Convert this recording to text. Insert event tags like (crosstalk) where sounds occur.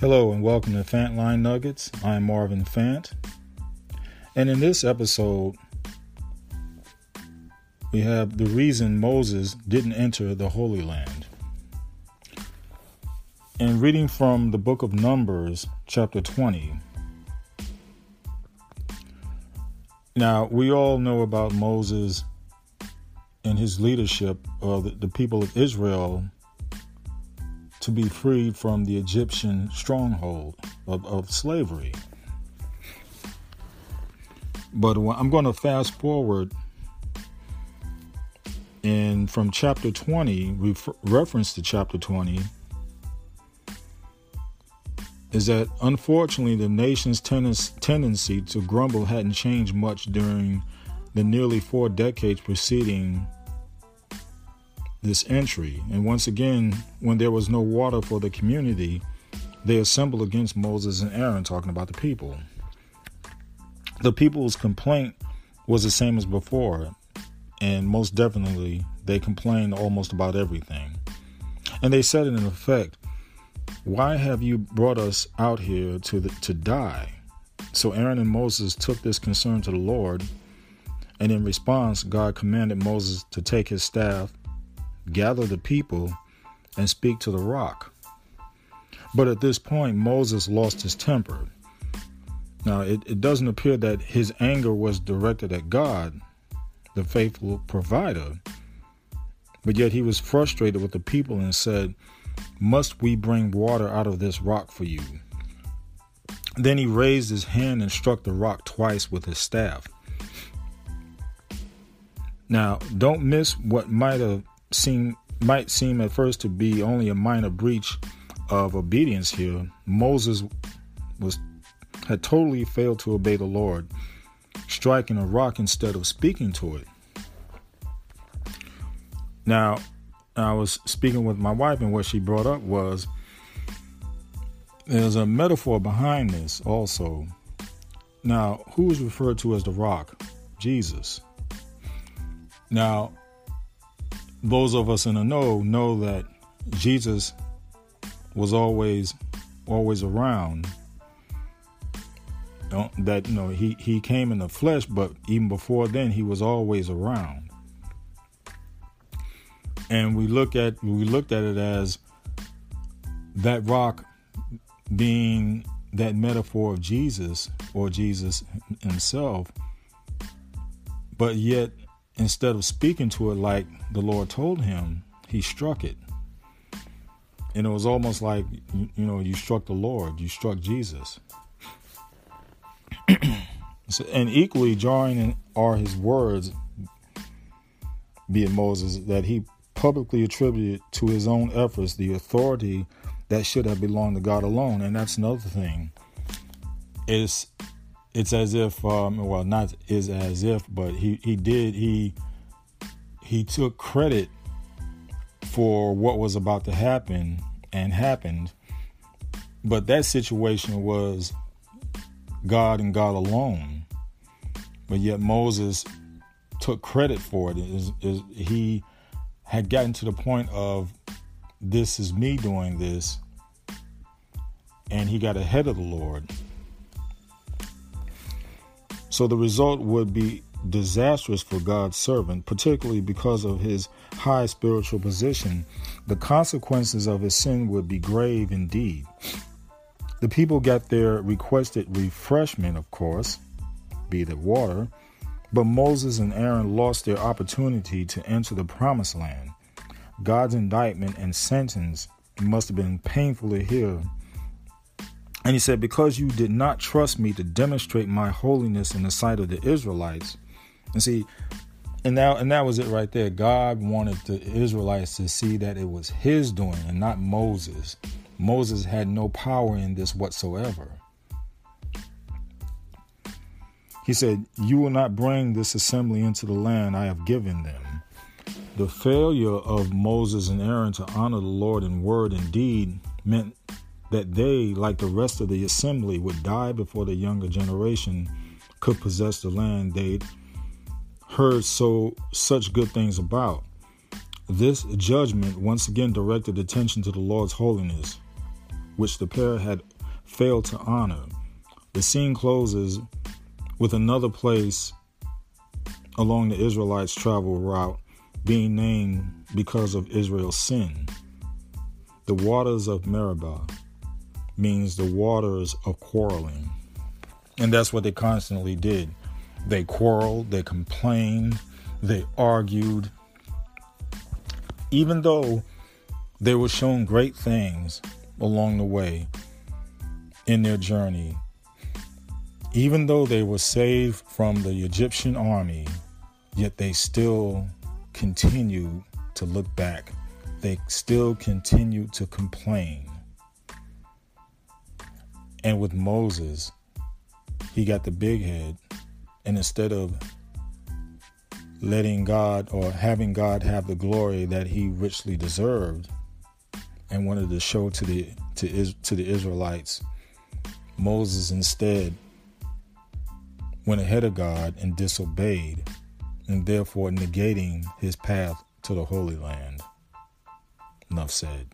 Hello and welcome to Fantline Nuggets. I am Marvin Fant. And in this episode, we have the reason Moses didn't enter the Holy Land. And reading from the book of Numbers, chapter 20. Now, we all know about Moses and his leadership of the people of Israel to be freed from the Egyptian stronghold of, of slavery. But I'm going to fast forward and from chapter 20, refer, reference to chapter 20, is that unfortunately the nation's tendency to grumble hadn't changed much during the nearly four decades preceding this entry. And once again, when there was no water for the community, they assembled against Moses and Aaron, talking about the people. The people's complaint was the same as before, and most definitely, they complained almost about everything. And they said, in effect, Why have you brought us out here to, the, to die? So Aaron and Moses took this concern to the Lord, and in response, God commanded Moses to take his staff gather the people, and speak to the rock. But at this point, Moses lost his temper. Now, it, it doesn't appear that his anger was directed at God, the faithful provider, but yet he was frustrated with the people and said, Must we bring water out of this rock for you? Then he raised his hand and struck the rock twice with his staff. Now, don't miss what might have seem might seem at first to be only a minor breach of obedience here, Moses was had totally failed to obey the Lord, striking a rock instead of speaking to it. Now, I was speaking with my wife, and what she brought up was there's a metaphor behind this also. Now, who is referred to as the rock? Jesus. Now, those of us in the know know that Jesus was always always around. That you know he he came in the flesh, but even before then he was always around. And we look at we looked at it as that rock being that metaphor of Jesus or Jesus himself, but yet instead of speaking to it like the Lord told him, he struck it. And it was almost like, you know, you struck the Lord, you struck Jesus. (clears throat) and equally jarring are his words, be it Moses, that he publicly attributed to his own efforts the authority that should have belonged to God alone. And that's another thing. It's it's as if um, well not is as if but he he did he he took credit for what was about to happen and happened. But that situation was God and God alone. But yet Moses took credit for it. Is, he had gotten to the point of this is me doing this and he got ahead of the Lord so the result would be disastrous for God's servant, particularly because of his high spiritual position. The consequences of his sin would be grave indeed. The people got their requested refreshment, of course, be the water, but Moses and Aaron lost their opportunity to enter the promised land. God's indictment and sentence must have been painful to hear and he said, Because you did not trust me to demonstrate my holiness in the sight of the Israelites. And see, and now and that was it right there. God wanted the Israelites to see that it was his doing and not Moses. Moses had no power in this whatsoever. He said, You will not bring this assembly into the land I have given them. The failure of Moses and Aaron to honor the Lord in word and deed meant that they, like the rest of the assembly, would die before the younger generation could possess the land they'd heard so such good things about. This judgment once again directed attention to the Lord's holiness. which the pair had failed to honor. The scene closes with another place along the Israelites' travel route being named because of Israel's sin. The waters of Meribah means the waters of quarreling. And that's what they constantly did. They quarreled, they complained, they argued. Even though they were shown great things along the way in their journey, even though they were saved from the Egyptian army, yet they still continued to look back. They still continued to complain. And with Moses, he got the big head. And instead of letting God or having God have the glory that he richly deserved and wanted to show to the to, to the Israelites, Moses instead went ahead of God and disobeyed, and therefore negating his path to the Holy Land. Enough said.